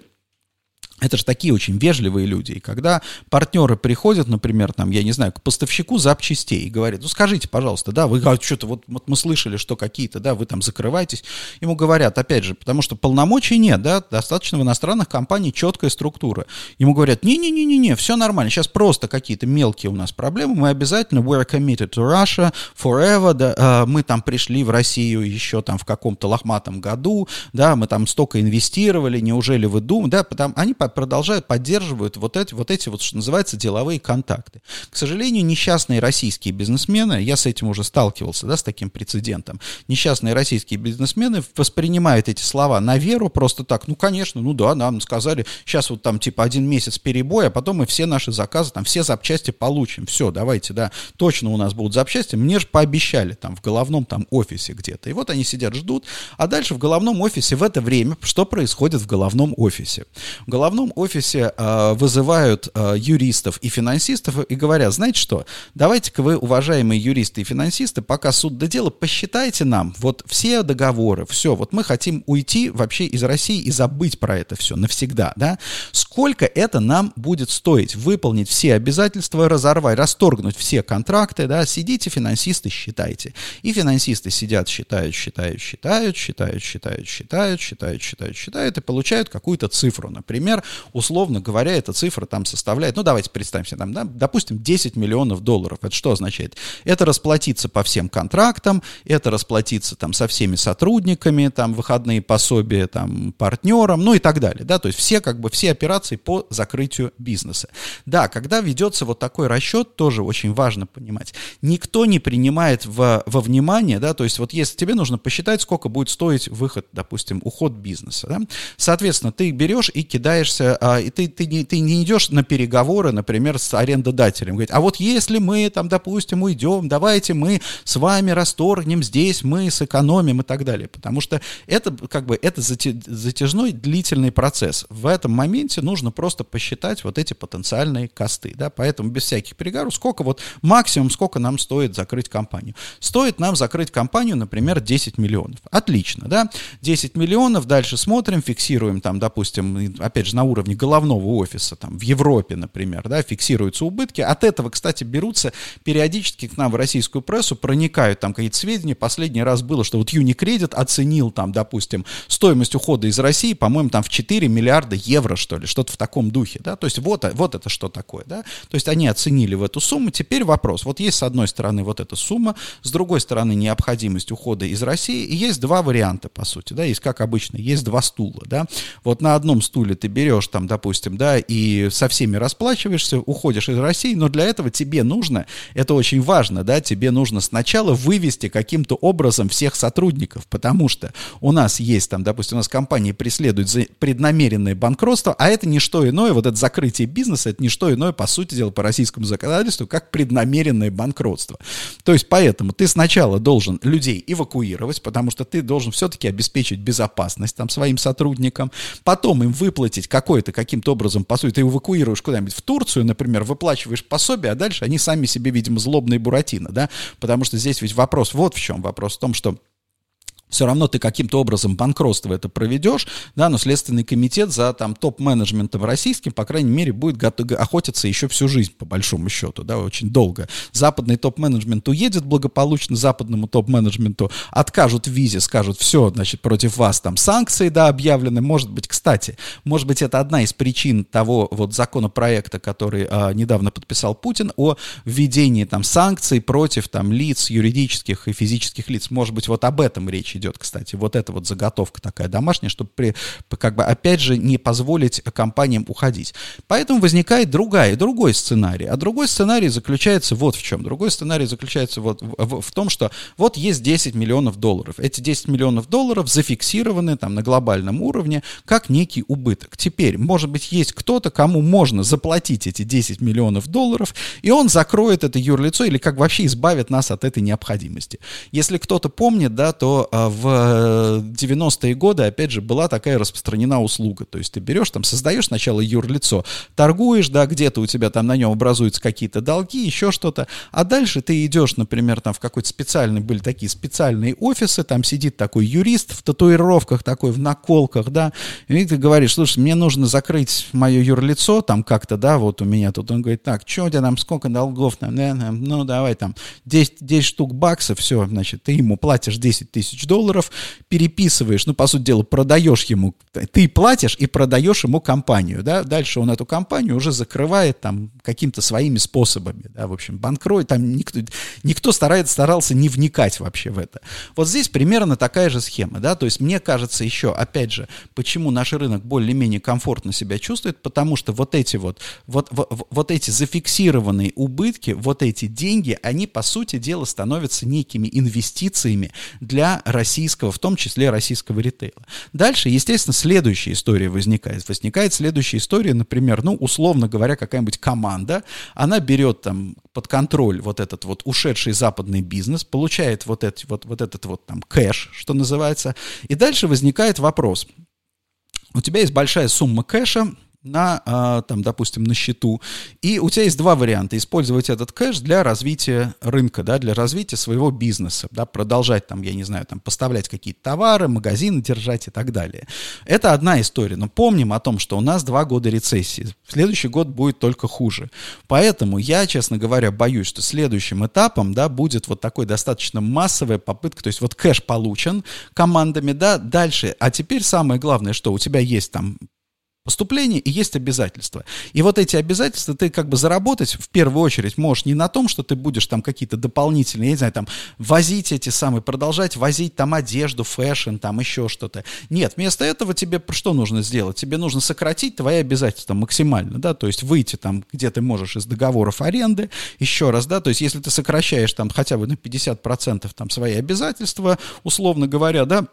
это же такие очень вежливые люди. И когда партнеры приходят, например, там, я не знаю, к поставщику запчастей и говорят, ну скажите, пожалуйста, да, вы а, что-то, вот, вот мы слышали, что какие-то, да, вы там закрываетесь. Ему говорят, опять же, потому что полномочий нет, да, достаточно в иностранных компаниях четкая структура. Ему говорят, не-не-не-не, все нормально, сейчас просто какие-то мелкие у нас проблемы, мы обязательно, we're committed to Russia forever, да, а, мы там пришли в Россию еще там в каком-то лохматом году, да, мы там столько инвестировали, неужели вы думаете, да, потому они продолжают, поддерживают вот эти, вот эти вот, что называется, деловые контакты. К сожалению, несчастные российские бизнесмены, я с этим уже сталкивался, да, с таким прецедентом, несчастные российские бизнесмены воспринимают эти слова на веру просто так, ну, конечно, ну да, нам сказали, сейчас вот там типа один месяц перебоя, а потом мы все наши заказы, там все запчасти получим, все, давайте, да, точно у нас будут запчасти, мне же пообещали там в головном там офисе где-то, и вот они сидят, ждут, а дальше в головном офисе в это время, что происходит в головном офисе? В головном основном офисе э, вызывают э, юристов и финансистов и говорят, знаете что, давайте-ка вы, уважаемые юристы и финансисты, пока суд до дела, посчитайте нам вот все договоры, все, вот мы хотим уйти вообще из России и забыть про это все навсегда, да, сколько это нам будет стоить выполнить все обязательства, разорвать, расторгнуть все контракты, да, сидите, финансисты, считайте. И финансисты сидят, считают, считают, считают, считают, считают, считают, считают, считают, считают и получают какую-то цифру. Например, условно говоря, эта цифра там составляет, ну давайте представим себе, там, да, допустим, 10 миллионов долларов. Это что означает? Это расплатиться по всем контрактам, это расплатиться там со всеми сотрудниками, там выходные пособия там партнерам, ну и так далее, да, то есть все как бы все операции по закрытию бизнеса. Да, когда ведется вот такой расчет, тоже очень важно понимать, никто не принимает в, во внимание, да, то есть вот если тебе нужно посчитать, сколько будет стоить выход, допустим, уход бизнеса, да, соответственно, ты берешь и кидаешься общаешься, а, и ты, ты, не, ты не идешь на переговоры, например, с арендодателем. Говорит, а вот если мы, там, допустим, уйдем, давайте мы с вами расторгнем здесь, мы сэкономим и так далее. Потому что это, как бы, это затяжной длительный процесс. В этом моменте нужно просто посчитать вот эти потенциальные косты. Да? Поэтому без всяких переговоров, сколько вот максимум, сколько нам стоит закрыть компанию. Стоит нам закрыть компанию, например, 10 миллионов. Отлично, да? 10 миллионов, дальше смотрим, фиксируем там, допустим, опять же, на уровне головного офиса, там, в Европе, например, да, фиксируются убытки. От этого, кстати, берутся периодически к нам в российскую прессу, проникают там какие-то сведения. Последний раз было, что вот Unicredit оценил там, допустим, стоимость ухода из России, по-моему, там в 4 миллиарда евро, что ли, что-то в таком духе, да, то есть вот, вот это что такое, да, то есть они оценили в эту сумму. Теперь вопрос, вот есть с одной стороны вот эта сумма, с другой стороны необходимость ухода из России, и есть два варианта, по сути, да, есть как обычно, есть два стула, да, вот на одном стуле ты берешь берешь там, допустим, да, и со всеми расплачиваешься, уходишь из России, но для этого тебе нужно, это очень важно, да, тебе нужно сначала вывести каким-то образом всех сотрудников, потому что у нас есть там, допустим, у нас компании преследуют за преднамеренное банкротство, а это не что иное, вот это закрытие бизнеса, это не что иное, по сути дела, по российскому законодательству, как преднамеренное банкротство. То есть поэтому ты сначала должен людей эвакуировать, потому что ты должен все-таки обеспечить безопасность там своим сотрудникам, потом им выплатить как какое-то каким-то образом, по сути, ты эвакуируешь куда-нибудь в Турцию, например, выплачиваешь пособие, а дальше они сами себе, видимо, злобные буратино, да, потому что здесь ведь вопрос вот в чем, вопрос в том, что все равно ты каким-то образом банкротство это проведешь, да, но Следственный комитет за там топ-менеджментом российским, по крайней мере, будет готов, охотиться еще всю жизнь, по большому счету, да, очень долго. Западный топ-менеджмент уедет благополучно, западному топ-менеджменту откажут в визе, скажут, все, значит, против вас там санкции, да, объявлены, может быть, кстати, может быть, это одна из причин того вот законопроекта, который а, недавно подписал Путин о введении там санкций против там лиц юридических и физических лиц, может быть, вот об этом речь идет идет, кстати, вот эта вот заготовка такая домашняя, чтобы при, как бы опять же не позволить компаниям уходить. Поэтому возникает другая, другой сценарий. А другой сценарий заключается вот в чем. Другой сценарий заключается вот в, в, в том, что вот есть 10 миллионов долларов. Эти 10 миллионов долларов зафиксированы там на глобальном уровне как некий убыток. Теперь, может быть, есть кто-то, кому можно заплатить эти 10 миллионов долларов, и он закроет это юрлицо или как вообще избавит нас от этой необходимости. Если кто-то помнит, да, то а, в 90-е э, годы, опять же, была такая распространена услуга. То есть ты берешь, там, создаешь сначала юрлицо, торгуешь, да, где-то у тебя там на нем образуются какие-то долги, еще что-то, а дальше ты идешь, например, там в какой-то специальный, были такие специальные офисы, там сидит такой юрист в татуировках, такой в наколках, да, и ты говоришь, слушай, мне нужно закрыть мое юрлицо, там как-то, да, вот у меня тут, он говорит, так, что у тебя там, сколько долгов, там, ну, давай там 10, 10 штук баксов, все, значит, ты ему платишь 10 тысяч долларов, долларов, переписываешь, ну, по сути дела, продаешь ему, ты платишь и продаешь ему компанию, да, дальше он эту компанию уже закрывает там какими-то своими способами, да, в общем, банкрот, там никто, никто старается, старался не вникать вообще в это. Вот здесь примерно такая же схема, да, то есть мне кажется еще, опять же, почему наш рынок более-менее комфортно себя чувствует, потому что вот эти вот, вот, вот, вот эти зафиксированные убытки, вот эти деньги, они, по сути дела, становятся некими инвестициями для российского, в том числе российского ритейла. Дальше, естественно, следующая история возникает. Возникает следующая история, например, ну, условно говоря, какая-нибудь команда, она берет там под контроль вот этот вот ушедший западный бизнес, получает вот, эти, вот, вот этот вот там кэш, что называется, и дальше возникает вопрос. У тебя есть большая сумма кэша, на, а, там, допустим, на счету. И у тебя есть два варианта. Использовать этот кэш для развития рынка, да, для развития своего бизнеса, да, продолжать там, я не знаю, там, поставлять какие-то товары, магазины держать и так далее. Это одна история. Но помним о том, что у нас два года рецессии. Следующий год будет только хуже. Поэтому я, честно говоря, боюсь, что следующим этапом, да, будет вот такой достаточно массовая попытка, то есть вот кэш получен командами, да, дальше. А теперь самое главное, что у тебя есть там поступление и есть обязательства. И вот эти обязательства ты как бы заработать в первую очередь можешь не на том, что ты будешь там какие-то дополнительные, я не знаю, там возить эти самые, продолжать возить там одежду, fashion, там еще что-то. Нет, вместо этого тебе что нужно сделать? Тебе нужно сократить твои обязательства максимально, да, то есть выйти там, где ты можешь из договоров аренды, еще раз, да, то есть если ты сокращаешь там хотя бы на 50% там свои обязательства, условно говоря, да,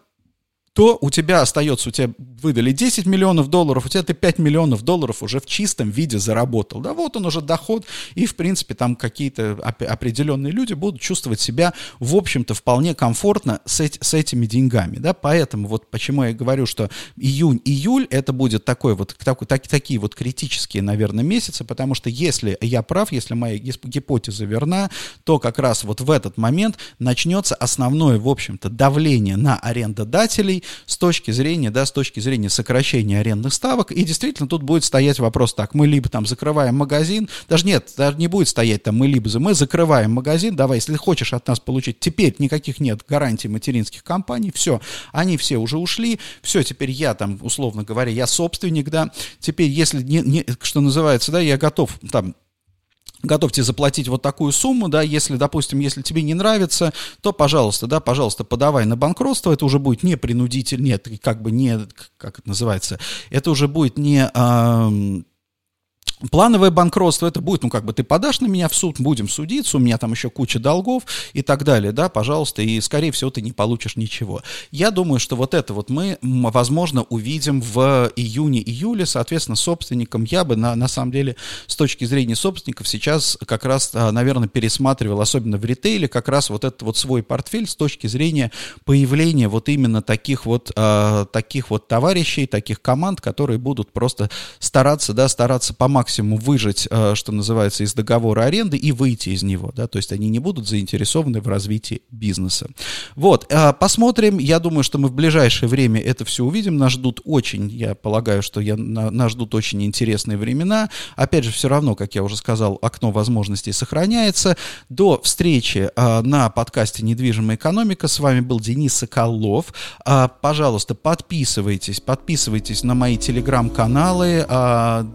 то у тебя остается, у тебя выдали 10 миллионов долларов, у тебя ты 5 миллионов долларов уже в чистом виде заработал. Да, вот он уже доход, и, в принципе, там какие-то определенные люди будут чувствовать себя, в общем-то, вполне комфортно с, эти, с этими деньгами, да, поэтому вот почему я говорю, что июнь-июль это будет такой вот, такой, так, такие вот критические, наверное, месяцы, потому что если я прав, если моя гипотеза верна, то как раз вот в этот момент начнется основное, в общем-то, давление на арендодателей, с точки зрения, да, с точки зрения сокращения арендных ставок. И действительно тут будет стоять вопрос так, мы либо там закрываем магазин, даже нет, даже не будет стоять там мы либо мы закрываем магазин, давай, если хочешь от нас получить, теперь никаких нет гарантий материнских компаний, все, они все уже ушли, все, теперь я там, условно говоря, я собственник, да, теперь если, не, не, что называется, да, я готов там готовьте заплатить вот такую сумму, да, если, допустим, если тебе не нравится, то, пожалуйста, да, пожалуйста, подавай на банкротство, это уже будет не принудитель, нет, как бы не, как это называется, это уже будет не, Плановое банкротство это будет, ну, как бы ты подашь на меня в суд, будем судиться, у меня там еще куча долгов и так далее, да, пожалуйста, и, скорее всего, ты не получишь ничего. Я думаю, что вот это вот мы, возможно, увидим в июне-июле, соответственно, собственникам я бы, на, на самом деле, с точки зрения собственников сейчас как раз, а, наверное, пересматривал, особенно в ритейле, как раз вот этот вот свой портфель с точки зрения появления вот именно таких вот, э, таких вот товарищей, таких команд, которые будут просто стараться, да, стараться по максимуму выжать, э, что называется, из договора аренды и выйти из него, да, то есть они не будут заинтересованы в развитии бизнеса. Вот, э, посмотрим, я думаю, что мы в ближайшее время это все увидим, нас ждут очень, я полагаю, что я, нас ждут очень интересные времена, опять же, все равно, как я уже сказал, окно возможностей сохраняется. До встречи э, на подкасте «Недвижимая экономика», с вами был Денис Соколов, пожалуйста, подписывайтесь, подписывайтесь на мои телеграм-каналы,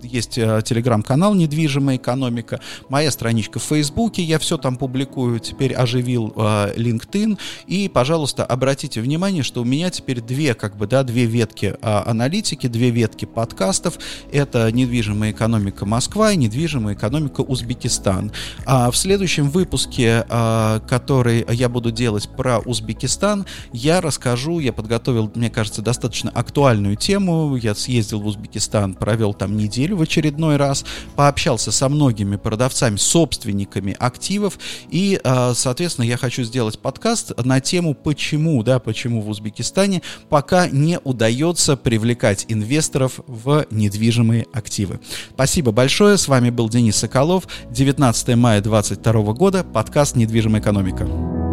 есть телеграм-канал «Недвижимая экономика», моя страничка в Фейсбуке, я все там публикую, теперь оживил э, LinkedIn, и, пожалуйста, обратите внимание, что у меня теперь две, как бы, да, две ветки э, аналитики, две ветки подкастов, это «Недвижимая экономика Москва» и «Недвижимая экономика Узбекистан». А в следующем выпуске, э, который я буду делать про Узбекистан, я расскажу, я подготовил, мне кажется, достаточно актуальную тему, я съездил в Узбекистан, провел там неделю в очередной раз, раз пообщался со многими продавцами, собственниками активов, и, а, соответственно, я хочу сделать подкаст на тему, почему, да, почему в Узбекистане пока не удается привлекать инвесторов в недвижимые активы. Спасибо большое, с вами был Денис Соколов, 19 мая 2022 года, подкаст «Недвижимая экономика».